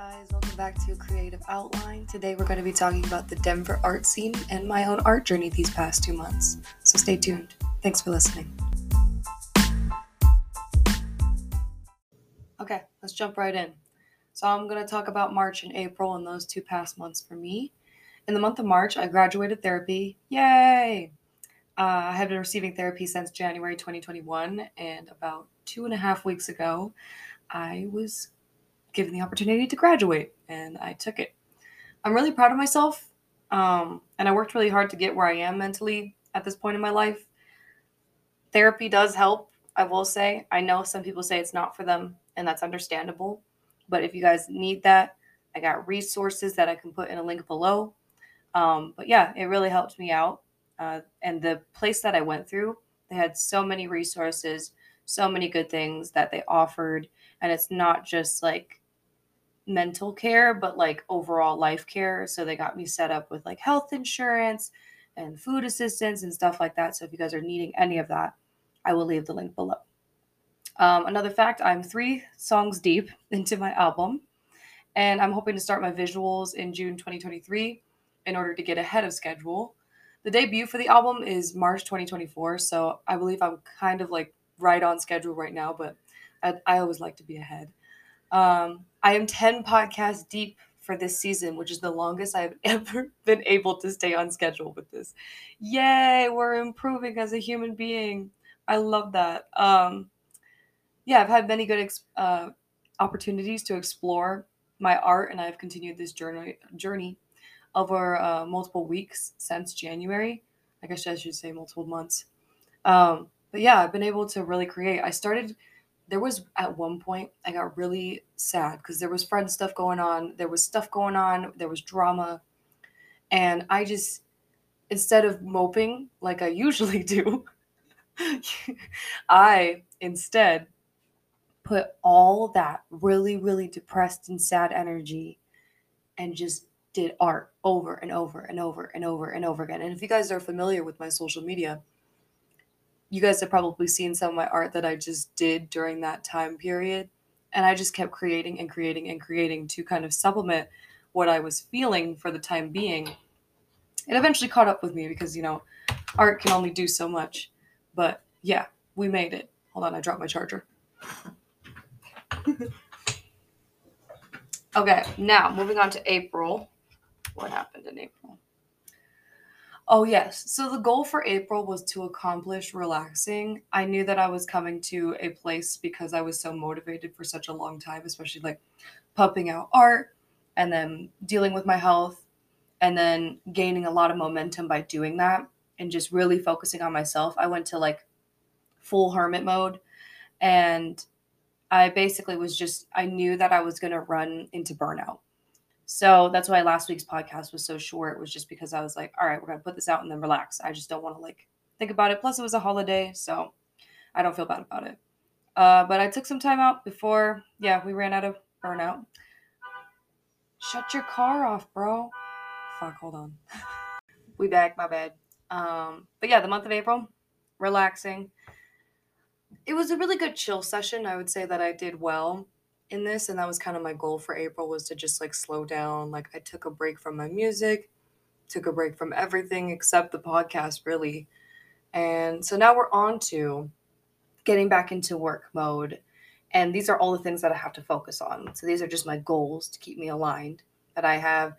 guys, welcome back to Creative Outline. Today we're going to be talking about the Denver art scene and my own art journey these past two months. So stay tuned. Thanks for listening. Okay, let's jump right in. So I'm going to talk about March and April and those two past months for me. In the month of March, I graduated therapy. Yay! Uh, I have been receiving therapy since January 2021, and about two and a half weeks ago, I was given the opportunity to graduate, and I took it. I'm really proud of myself, um, and I worked really hard to get where I am mentally at this point in my life. Therapy does help, I will say. I know some people say it's not for them, and that's understandable. But if you guys need that, I got resources that I can put in a link below. Um, but yeah, it really helped me out. Uh, and the place that I went through, they had so many resources, so many good things that they offered. And it's not just like mental care, but like overall life care. So they got me set up with like health insurance and food assistance and stuff like that. So if you guys are needing any of that, I will leave the link below. Um, another fact I'm three songs deep into my album, and I'm hoping to start my visuals in June 2023 in order to get ahead of schedule. The debut for the album is March 2024, so I believe I'm kind of like right on schedule right now, but I, I always like to be ahead. Um, I am 10 podcasts deep for this season, which is the longest I've ever been able to stay on schedule with this. Yay, we're improving as a human being. I love that. Um, yeah, I've had many good ex- uh, opportunities to explore my art, and I've continued this journey journey over uh, multiple weeks since January. I guess I should say multiple months. Um, but yeah, I've been able to really create. I started there was at one point I got really sad because there was friend stuff going on, there was stuff going on, there was drama, and I just instead of moping like I usually do, I instead put all that really really depressed and sad energy and just did art over and over and over and over and over again. And if you guys are familiar with my social media, you guys have probably seen some of my art that I just did during that time period. And I just kept creating and creating and creating to kind of supplement what I was feeling for the time being. It eventually caught up with me because, you know, art can only do so much. But yeah, we made it. Hold on, I dropped my charger. okay, now moving on to April. What happened in April? Oh, yes. So the goal for April was to accomplish relaxing. I knew that I was coming to a place because I was so motivated for such a long time, especially like pumping out art and then dealing with my health and then gaining a lot of momentum by doing that and just really focusing on myself. I went to like full hermit mode and I basically was just, I knew that I was going to run into burnout. So that's why last week's podcast was so short. Was just because I was like, all right, we're going to put this out and then relax. I just don't want to like think about it. Plus, it was a holiday. So I don't feel bad about it. Uh, but I took some time out before, yeah, we ran out of burnout. Shut your car off, bro. Fuck, hold on. we back, my bad. Um, but yeah, the month of April, relaxing. It was a really good chill session. I would say that I did well in this and that was kind of my goal for April was to just like slow down. Like I took a break from my music, took a break from everything except the podcast really. And so now we're on to getting back into work mode. And these are all the things that I have to focus on. So these are just my goals to keep me aligned. That I have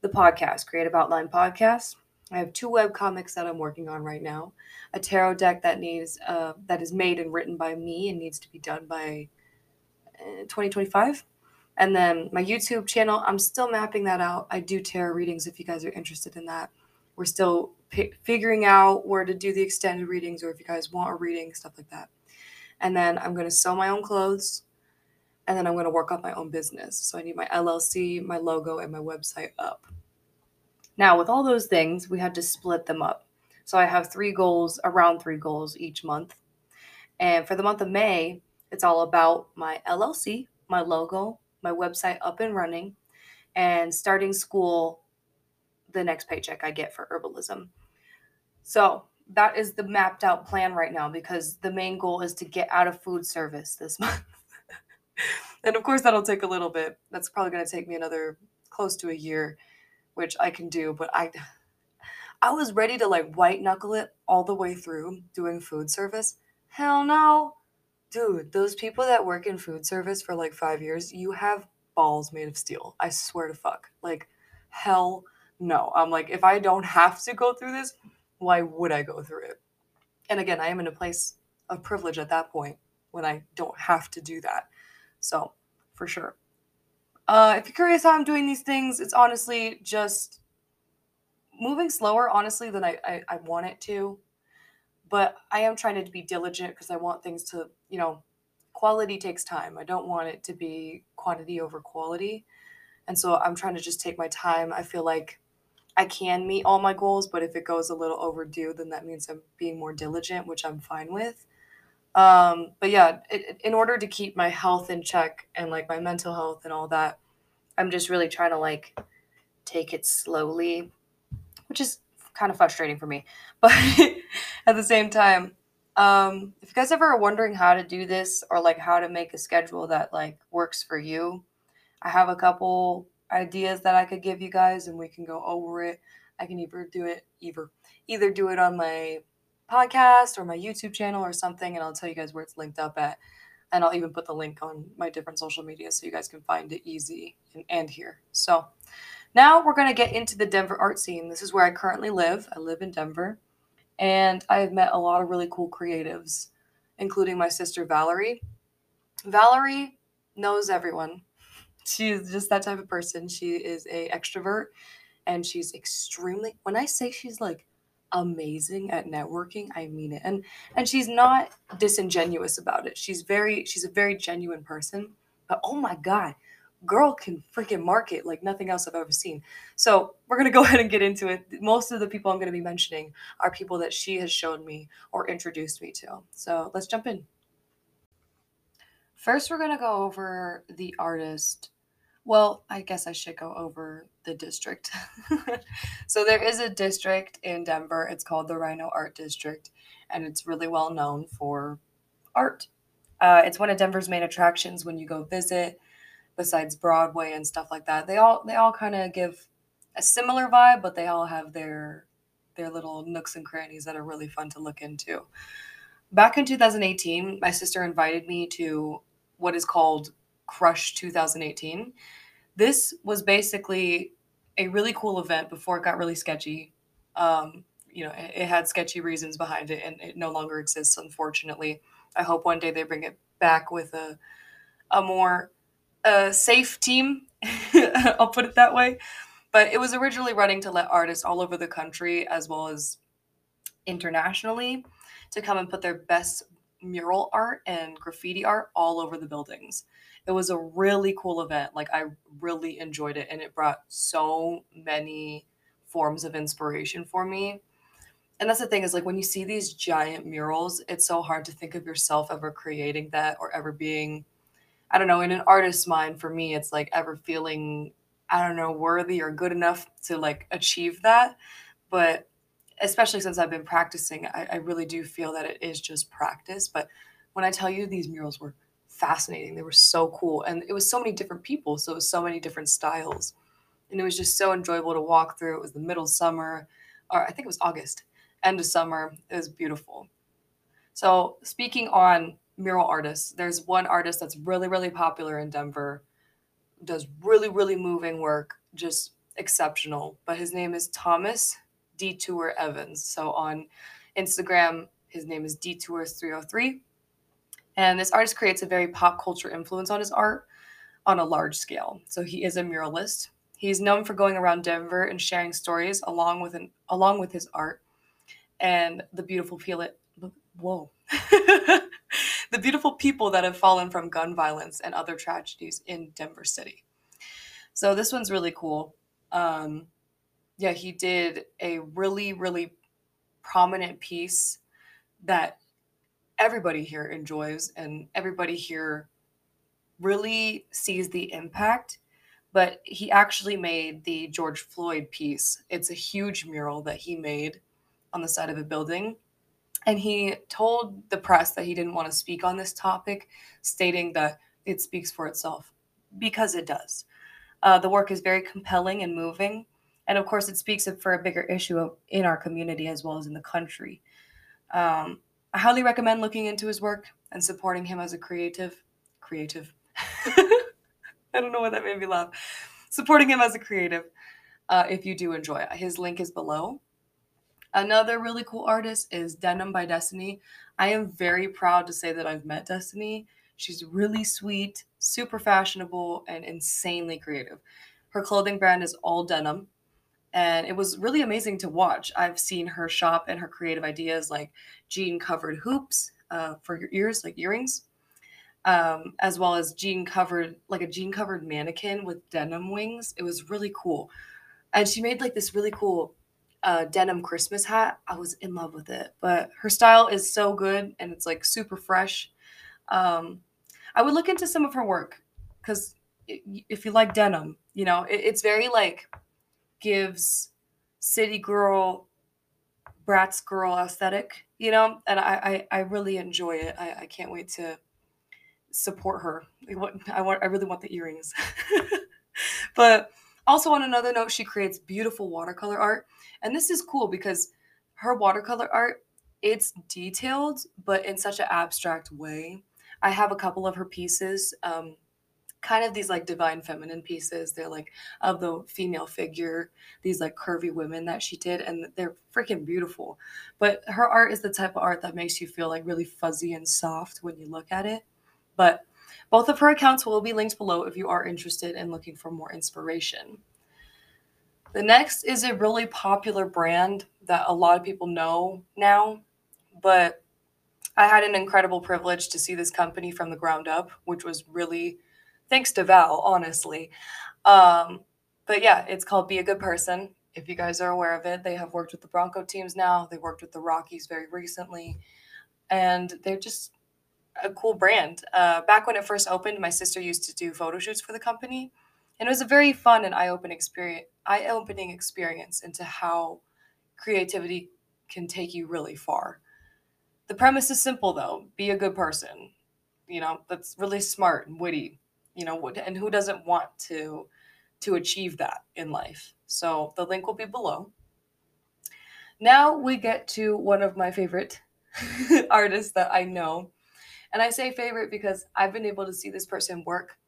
the podcast, Creative Outline Podcast. I have two web comics that I'm working on right now. A tarot deck that needs uh, that is made and written by me and needs to be done by 2025. And then my YouTube channel, I'm still mapping that out. I do tarot readings if you guys are interested in that. We're still p- figuring out where to do the extended readings or if you guys want a reading, stuff like that. And then I'm going to sew my own clothes and then I'm going to work on my own business. So I need my LLC, my logo, and my website up. Now, with all those things, we had to split them up. So I have three goals, around three goals each month. And for the month of May, it's all about my LLC, my logo, my website up and running, and starting school the next paycheck I get for herbalism. So that is the mapped out plan right now because the main goal is to get out of food service this month. and of course, that'll take a little bit. That's probably going to take me another close to a year, which I can do. But I, I was ready to like white knuckle it all the way through doing food service. Hell no. Dude, those people that work in food service for like five years, you have balls made of steel. I swear to fuck. Like, hell no. I'm like, if I don't have to go through this, why would I go through it? And again, I am in a place of privilege at that point when I don't have to do that. So, for sure. Uh, if you're curious how I'm doing these things, it's honestly just moving slower, honestly, than I, I, I want it to. But I am trying to be diligent because I want things to, you know, quality takes time. I don't want it to be quantity over quality. And so I'm trying to just take my time. I feel like I can meet all my goals, but if it goes a little overdue, then that means I'm being more diligent, which I'm fine with. Um, but yeah, it, in order to keep my health in check and like my mental health and all that, I'm just really trying to like take it slowly, which is kind of frustrating for me. But at the same time, um, if you guys ever are wondering how to do this or like how to make a schedule that like works for you, I have a couple ideas that I could give you guys and we can go over it. I can either do it either either do it on my podcast or my YouTube channel or something and I'll tell you guys where it's linked up at. And I'll even put the link on my different social media so you guys can find it easy and, and here. So now we're going to get into the Denver art scene. This is where I currently live. I live in Denver and I've met a lot of really cool creatives, including my sister Valerie. Valerie knows everyone she's just that type of person. She is a extrovert and she's extremely when I say she's like amazing at networking, I mean it. And and she's not disingenuous about it. She's very she's a very genuine person. But oh my god, girl can freaking market like nothing else I've ever seen. So we're gonna go ahead and get into it. Most of the people I'm gonna be mentioning are people that she has shown me or introduced me to. So let's jump in. First, we're gonna go over the artist well, I guess I should go over the district. so there is a district in Denver. It's called the RiNo Art District, and it's really well known for art. Uh, it's one of Denver's main attractions when you go visit. Besides Broadway and stuff like that, they all they all kind of give a similar vibe, but they all have their their little nooks and crannies that are really fun to look into. Back in 2018, my sister invited me to what is called Crush 2018. This was basically a really cool event before it got really sketchy. Um, you know, it, it, had sketchy reasons behind it, and it no longer exists, unfortunately. I hope one day they bring it back with a a more uh, safe team. I'll put it that way. But it was originally running to let artists all over the country, as well as internationally, to come and put their best mural art and graffiti art all over the buildings it was a really cool event. Like I really enjoyed it and it brought so many forms of inspiration for me. And that's the thing is like when you see these giant murals, it's so hard to think of yourself ever creating that or ever being I don't know, in an artist's mind for me it's like ever feeling I don't know, worthy or good enough to like achieve that. But especially since I've been practicing, I, I really do feel that it is just practice. But when I tell you these murals were fascinating. They were so cool. And it was so many different people. So it was so many different styles. And it was just so enjoyable to walk through. It was the middle summer, or I think it was August, end of summer. It was beautiful. So speaking on mural artists, there's one artist that's really, really popular in Denver, does really, really moving work, just exceptional. But his name is Thomas Detour Evans. So on Instagram, his name is Detours303 and this artist creates a very pop culture influence on his art on a large scale. So he is a muralist. He's known for going around Denver and sharing stories along with an along with his art and the beautiful people whoa. the beautiful people that have fallen from gun violence and other tragedies in Denver City. So this one's really cool. Um, yeah, he did a really, really prominent piece that everybody here enjoys and everybody here really sees the impact but he actually made the George Floyd piece. It's a huge mural that he made on the side of a building. And he told the press that he didn't want to speak on this topic, stating that it speaks for itself because it does. Uh, the work is very compelling and moving. And of course, it speaks for a bigger issue in our community as well as in the country. Um, I highly recommend looking into his work and supporting him as a creative. Creative. I don't know why that made me laugh. Supporting him as a creative uh, if you do enjoy it. His link is below. Another really cool artist is Denim by Destiny. I am very proud to say that I've met Destiny. She's really sweet, super fashionable, and insanely creative. Her clothing brand is all denim, and it was really amazing to watch. I've seen her shop and her creative ideas like jean covered hoops uh, for your ears, like earrings, um, as well as jean covered, like a jean covered mannequin with denim wings. It was really cool. And she made like this really cool uh, denim Christmas hat. I was in love with it. But her style is so good and it's like super fresh. Um, I would look into some of her work because if you like denim, you know, it, it's very like gives city girl, Bratz girl aesthetic, you know, and I, I, I really enjoy it. I, I can't wait to support her. I want, I want, I really want the earrings. but also on another note, she creates beautiful watercolor art. And this is cool because her watercolor art, it's detailed, but in such an abstract way. I have a couple of her pieces, um, kind of these like divine feminine pieces. They're like of the female figure, these like curvy women that she did, and they're freaking beautiful. But her art is the type of art that makes you feel like really fuzzy and soft when you look at it. But both of her accounts will be linked below if you are interested in looking for more inspiration. The next is a really popular brand that a lot of people know now, but I had an incredible privilege to see this company from the ground up, which was really thanks to Val, honestly. Um, but yeah, it's called Be a Good Person. If you guys are aware of it, they have worked with the Bronco teams now. They worked with the Rockies very recently, and they're just a cool brand. Uh, back when it first opened, my sister used to do photo shoots for the company, and it was a very fun and eye-opening experience. Eye-opening experience into how creativity can take you really far. The premise is simple though: be a good person. You know, that's really smart and witty. You know, and who doesn't want to to achieve that in life? So the link will be below. Now we get to one of my favorite artists that I know and I say favorite because I've been able to see this person work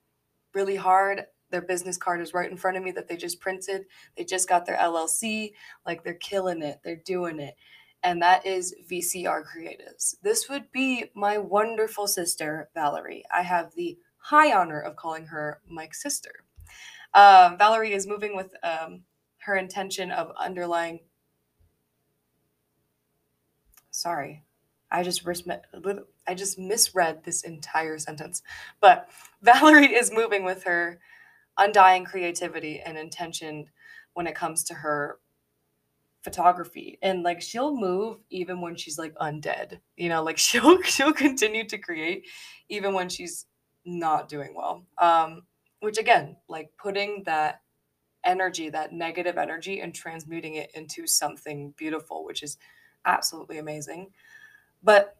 really hard. Their business card is right in front of me that they just printed. They just got their LLC. Like they're killing it, they're doing it. And that is VCR Creatives. This would be my wonderful sister, Valerie. I have the high honor of calling her my sister. Um, Valerie is moving with um, her intention of underlying. Sorry, I just I just misread this entire sentence. But Valerie is moving with her undying creativity and intention when it comes to her photography. And like she'll move even when she's like undead you know like she'll she'll continue to create even when she's not doing well. Um which again like putting that energy that negative energy and transmuting it into something beautiful which is absolutely amazing. But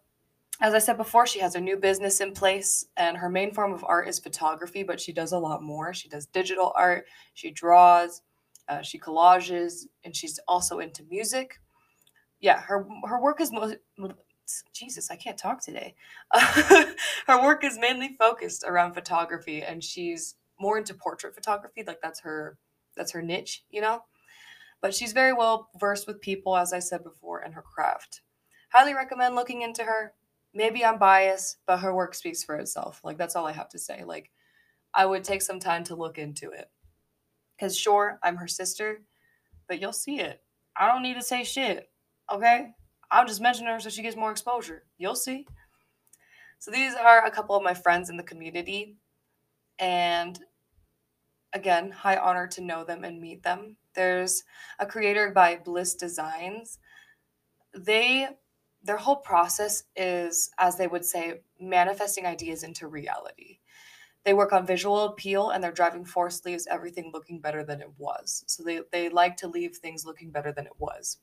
as I said before, she has a new business in place, and her main form of art is photography, but she does a lot more. She does digital art, she draws, uh, she collages, and she's also into music. Yeah, her her work is most. Jesus, I can't talk today. her work is mainly focused around photography, and she's more into portrait photography. Like that's her that's her niche, you know. But she's very well versed with people, as I said before, and her craft. Highly recommend looking into her. Maybe I'm biased, but her work speaks for itself. Like that's all I have to say. Like I would take some time to look into it. Cuz sure, I'm her sister, but you'll see it. I don't need to say shit. Okay? I'll just mention her so she gets more exposure. You'll see. So these are a couple of my friends in the community and again, high honor to know them and meet them. There's a creator by Bliss Designs. They their whole process is, as they would say, manifesting ideas into reality. They work on visual appeal and their driving force leaves everything looking better than it was. So they, they like to leave things looking better than it was.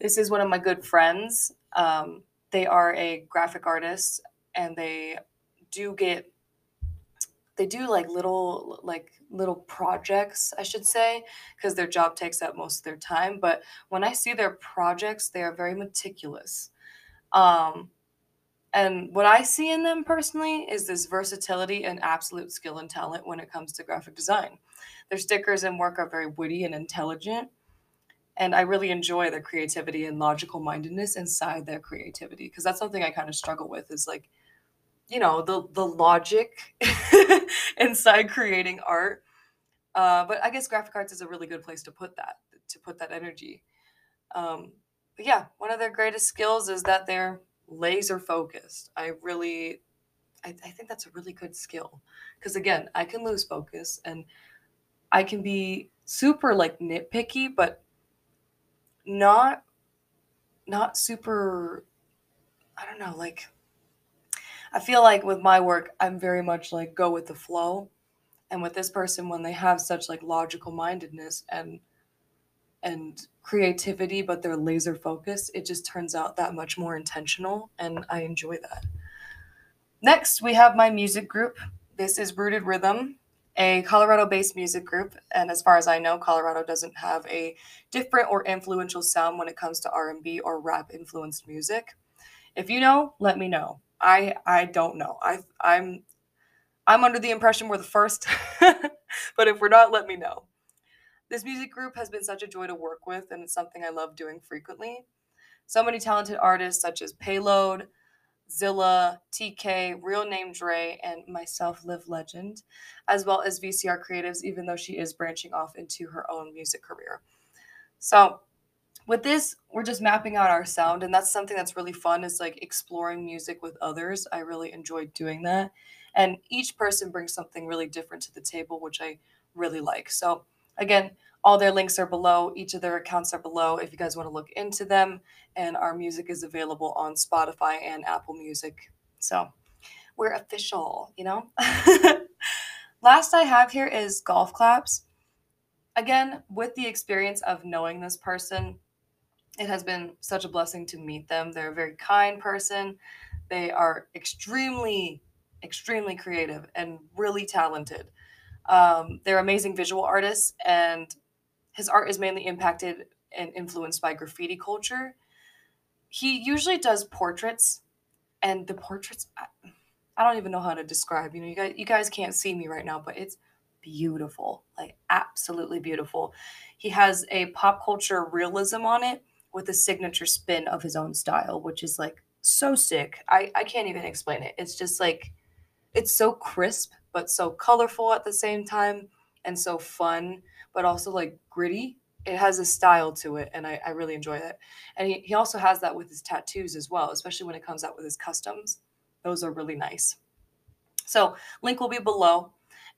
This is one of my good friends. Um, they are a graphic artist and they do get they do like little like little projects i should say because their job takes up most of their time but when i see their projects they are very meticulous. Um and what i see in them personally is this versatility and absolute skill and talent when it comes to graphic design. Their stickers and work are very witty and intelligent and I really enjoy their creativity and logical mindedness inside their creativity because that's something I kind of struggle with is like you know the the logic inside creating art. Uh, but I guess graphic arts is a really good place to put that to put that energy. Um, but yeah one of their greatest skills is that they're laser focused. I really I, I think that's a really good skill. Because again I can lose focus and I can be super like nitpicky but not not super I don't know, like I feel like with my work I'm very much like go with the flow. And with this person when they have such like logical mindedness and and creativity but they're laser focused, it just turns out that much more intentional and I enjoy that. Next, we have my music group. This is Rooted Rhythm a Colorado based music group and as far as I know Colorado doesn't have a different or influential sound when it comes to R&B or rap influenced music. If you know, let me know. I I don't know. I I'm I'm under the impression we're the first. but if we're not, let me know. This music group has been such a joy to work with and it's something I love doing frequently. So many talented artists such as Peyload, Zilla, TK, Real Name Dre, and myself, Liv Legend, as well as VCR Creatives, even though she is branching off into her own music career. So, with this, we're just mapping out our sound, and that's something that's really fun is like exploring music with others. I really enjoy doing that. And each person brings something really different to the table, which I really like. So, again, all their links are below. Each of their accounts are below if you guys want to look into them. And our music is available on Spotify and Apple Music. So we're official, you know? Last I have here is golf claps. Again, with the experience of knowing this person, it has been such a blessing to meet them. They're a very kind person. They are extremely, extremely creative and really talented. Um, they're amazing visual artists, and his art is mainly impacted and influenced by graffiti culture. He usually does portraits, and the portraits I, I don't even know how to describe. You know, you guys you guys can't see me right now, but it's beautiful, like absolutely beautiful. He has a pop culture realism on it with a signature spin of his own style, which is like so sick. I I can't even explain it. It's just like it's so crisp but so colorful at the same time and so fun but also like gritty. It has a style to it, and I, I really enjoy it. And he, he also has that with his tattoos as well, especially when it comes out with his customs. Those are really nice. So, link will be below.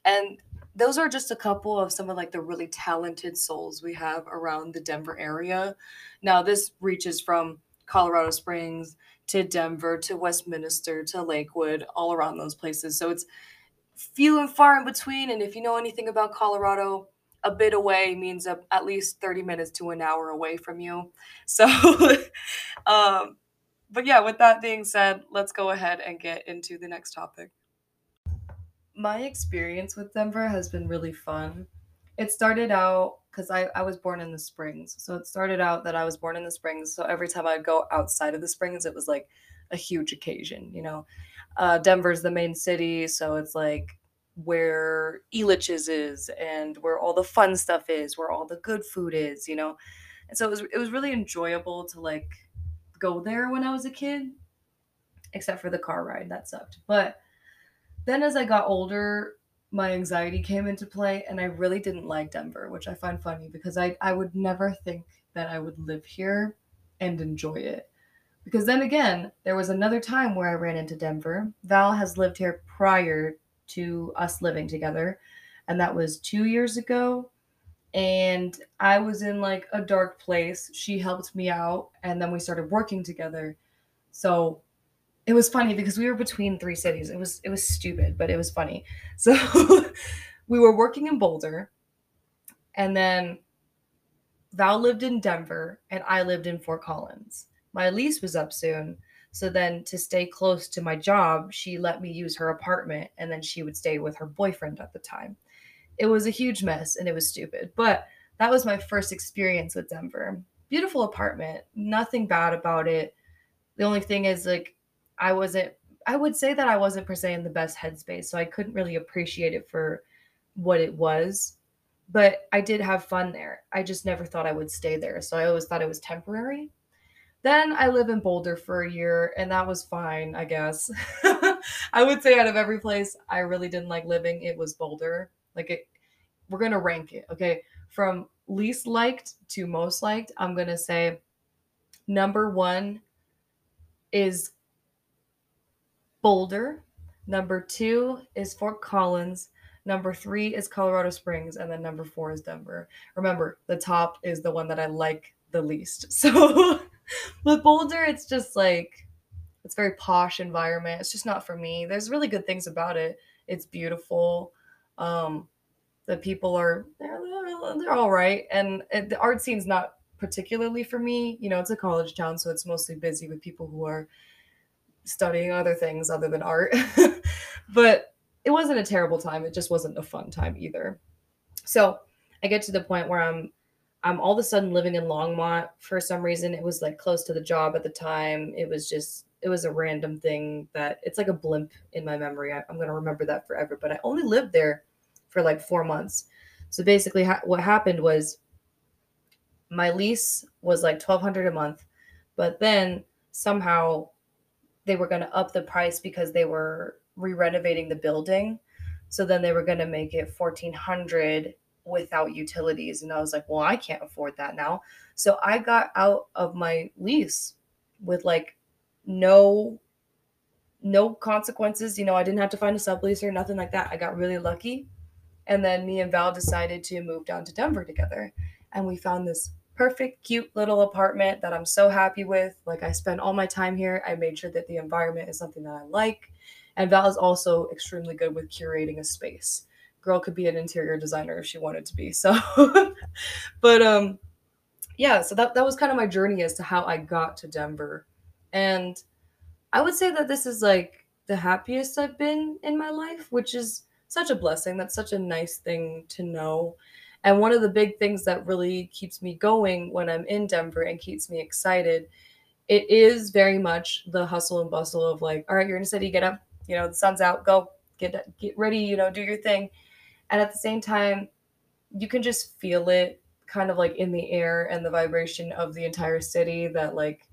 And those are just a couple of some of like the really talented souls we have around the Denver area. Now, this reaches from Colorado Springs to Denver to Westminster to Lakewood, all around those places. So it's few and far in between. And if you know anything about Colorado, a bit away means at least 30 minutes to an hour away from you. So, um, but yeah, with that being said, let's go ahead and get into the next topic. My experience with Denver has been really fun. It started out because I, I was born in the Springs. So it started out that I was born in the Springs. So every time I'd go outside of the Springs, it was like a huge occasion, you know. Uh, Denver's the main city, so it's like where Elitch's is and where all the fun stuff is, where all the good food is, you know. And so it was it was really enjoyable to like go there when I was a kid, except for the car ride that sucked. But then as I got older, my anxiety came into play and I really didn't like Denver, which I find funny because I I would never think that I would live here and enjoy it. Because then again, there was another time where I ran into Denver. Val has lived here prior to us living together. And that was two years ago. And I was in like a dark place. She helped me out. And then we started working together. So it was funny because we were between three cities. It was it was stupid, but it was funny. So we were working in Boulder. And then Val lived in Denver and I lived in Fort Collins. My lease was up soon. So then to stay close to my job, she let me use her apartment and then she would stay with her boyfriend at the time. It was a huge mess and it was stupid, but that was my first experience with Denver. Beautiful apartment, nothing bad about it. The only thing is like I wasn't I would say that I wasn't per se in the best headspace, so I couldn't really appreciate it for what it was. But I did have fun there. I just never thought I would stay there. So I always thought it was temporary. Then I live in Boulder for a year, and that was fine, I guess. I would say out of every place I really didn't like living, it was Boulder. Like it, we're gonna rank it, okay? From least liked to most liked, I'm gonna say number one is Boulder. Number two is Fort Collins. Number three is Colorado Springs, and then number four is Denver. Remember, the top is the one that I like the least. So with Boulder, it's just like it's very posh environment. It's just not for me. There's really good things about it. It's beautiful. Um, the people are they're, they're all right, and it, the art scene's not particularly for me. You know, it's a college town, so it's mostly busy with people who are studying other things other than art. but it wasn't a terrible time. It just wasn't a fun time either. So I get to the point where I'm I'm all of a sudden living in Longmont for some reason. It was like close to the job at the time. It was just, it was a random thing that it's like a blimp in my memory. I, am to remember that forever. But I only lived there for like four months. So basically, ha- what happened was my lease was like 1200 a month. But then somehow they were going to up the price because they were re renovating the building. So then they were going to make it 1400 without utilities. And I was like, well, I can't afford that now. So I got out of my lease with like no no consequences. You know, I didn't have to find a sublease or nothing like that. I got really lucky. And then me and Val decided to move down to Denver together. And we found this perfect, cute little apartment that I'm so happy with. Like I spent all my time here. I made sure that the environment is something that I like. And Val is also extremely good with curating a space girl could be an interior designer if she wanted to be. So, but um, yeah, so that that was kind of my journey as to how I got to Denver, and I would say that this is like the happiest I've been in my life, which is such a blessing. That's such a nice thing to know. And one of the big things that really keeps me going when I'm in Denver and keeps me excited, it is very much the hustle and bustle of like, all right, you're in a city, get up, you know, the sun's out, go, get get ready, you know, do your thing. And at the same time you can just feel it kind of like in the air and the vibration of the entire city that like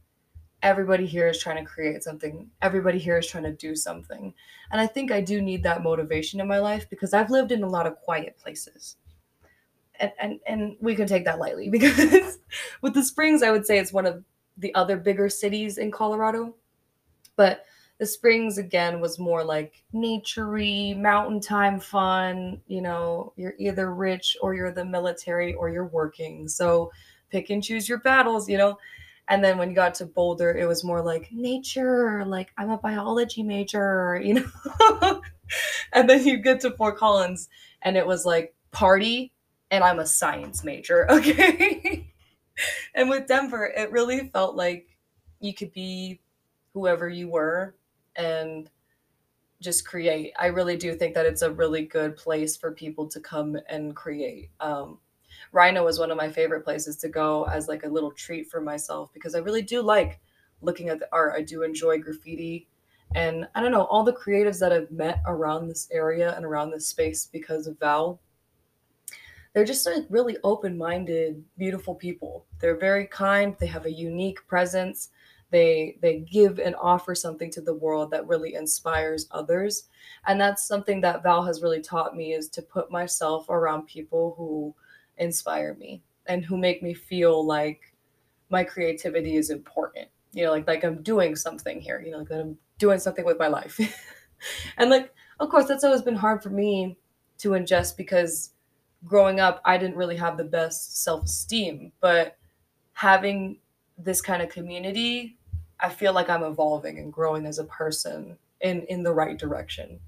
everybody here is trying to create something everybody here is trying to do something. And i think i do need that motivation in my life because i've lived in a lot of quiet places and and, and we can take that lightly because with the springs i would say it's one of the other bigger cities in colorado but the springs again was more like naturey, mountain time fun. You know, you're either rich or you're the military or you're working. So pick and choose your battles, you know. And then when you got to Boulder, it was more like nature, like I'm a biology major, you know. and then you get to Fort Collins and it was like party and I'm a science major, okay? and with Denver, it really felt like you could be whoever you were and just create. I really do think that it's a really good place for people to come and create. Um, RiNo was one of my favorite places to go as like a little treat for myself because I really do like looking at the art. I do enjoy graffiti. And I don't know, all the creatives that I've met around this area and around this space because of Val, they're just like really open minded, beautiful people. They're very kind, they have a unique presence. They they give and offer something to the world that really inspires others. And that's something that val has really taught me is to put myself around people who inspire me and who make me feel like my creativity is important. You know like like i'm doing something here you know like that i'm doing something with my life. And like of course that's always been hard for me to ingest because growing up i didn't really have the best self-esteem but having this kind of community I feel like I'm evolving and growing as a person in in the right direction.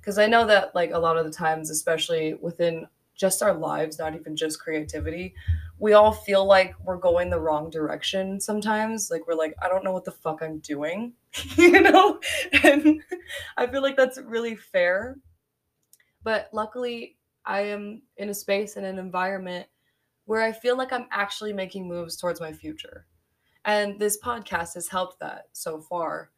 Because I know that like a lot of the times, especially within just our lives, not even just creativity, we all feel like we're going the wrong direction sometimes. Like we're like, I don't know what the fuck I'm doing, you know? And I feel like that's really fair. But luckily, I am in a space and an environment where I feel like I'm actually making moves towards my future. And this podcast has helped that so far.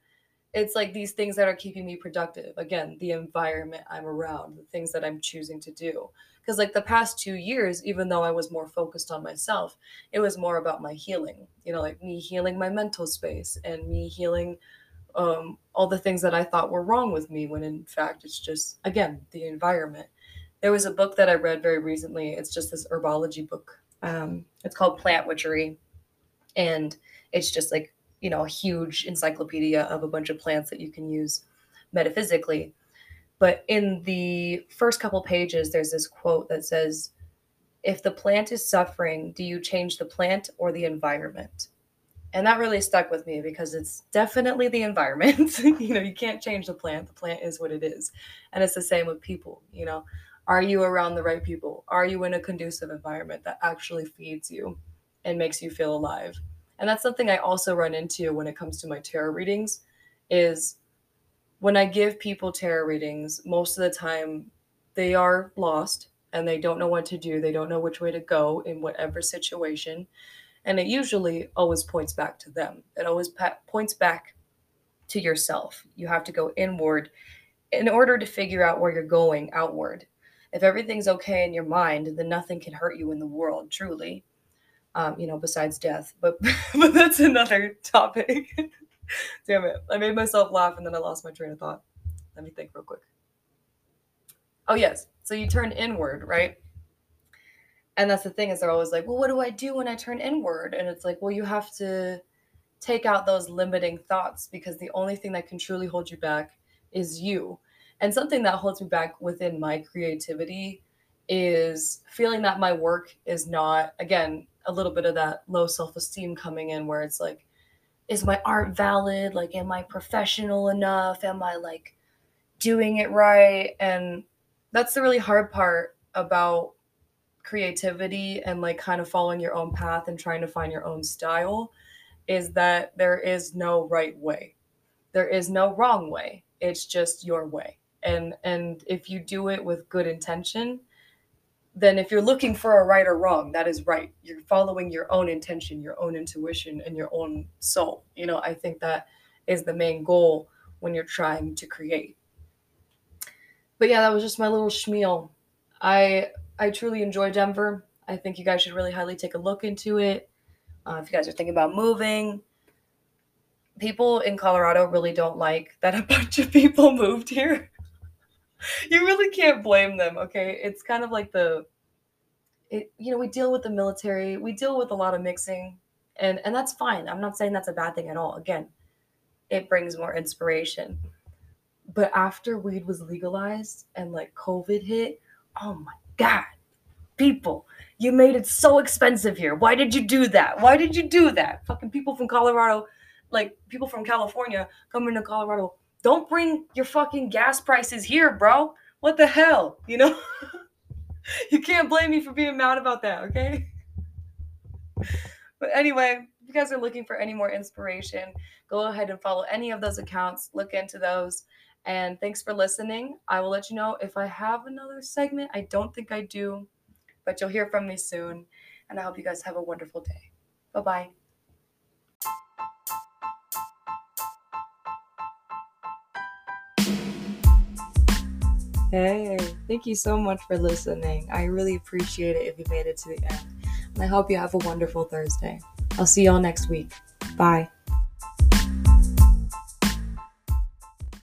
It's like these things that are keeping me productive. Again, the environment I'm around, the things that I'm choosing to do because like the past two years even though i was more focused on myself it was more about my healing you know like me healing my mental space and me healing um, all the things that i thought were wrong with me when in fact it's just again the environment there was a book that i read very recently it's just this herbology book um, it's called plant witchery and it's just like you know a huge encyclopedia of a bunch of plants that you can use metaphysically but in the first couple pages, there's this quote that says, If the plant is suffering, do you change the plant or the environment? And that really stuck with me because it's definitely the environment. you know, you can't change the plant. The plant is what it is. And it's the same with people, you know. Are you around the right people? Are you in a conducive environment that actually feeds you and makes you feel alive? And that's something I also run into when it comes to my tarot readings is when I give people tarot readings, most of the time they are lost and they don't know what to do. They don't know which way to go in whatever situation. And it usually always points back to them. It always pa- points back to yourself. You have to go inward in order to figure out where you're going outward. If everything's okay in your mind, then nothing can hurt you in the world, truly. Um, you know, besides death. But but that's another topic. Damn it. I made myself laugh and then I lost my train of thought. Let me think real quick. Oh, yes. So you turn inward, right? And that's the thing is they're always like, well, what do I do when I turn inward? And it's like, well, you have to take out those limiting thoughts because the only thing that can truly hold you back is you. And something that holds me back within my creativity is feeling that my work is not, again, a little bit of that low self esteem coming in where it's like, is my art valid? Like, am I professional enough? Am I like doing it right? And that's the really hard part about creativity and like kind of following your own path and trying to find your own style is that there is no right way. There is no wrong way. It's just your way. And and if you do it with good intention, then if you're looking for a right or wrong, that is right. You're following your own intention, your own intuition, and your own soul. You know, I think that is the main goal when you're trying to create. But yeah, that was just my little schmeal. I I truly enjoy Denver. I think you guys should really highly take a look into it. Uh, if you guys are thinking about moving, people in Colorado really don't like that a bunch of people moved here you really can't blame them, okay? It's kind of like the it, you know, we deal with the military, we deal with a lot of mixing, and and that's fine. I'm not saying that's a bad thing at all. Again, it brings more inspiration. But after weed was legalized and like COVID hit, oh my god, people, you made it so expensive here. Why did you do that? Why did you do that? Fucking people from Colorado, like people from California coming to Colorado don't bring your fucking gas prices here, bro. What the hell? You know? you can't blame me for being mad about that, okay? But anyway, if you guys are looking for any more inspiration, go ahead and follow any of those accounts, look into those. And thanks for listening. I will let you know if I have another segment. I don't think I do, but you'll hear from me soon. And I hope you guys have a wonderful day. Bye bye. Hey, thank you so much for listening. I really appreciate it if you made it to the end. And I hope you have a wonderful Thursday. I'll see y'all next week. Bye.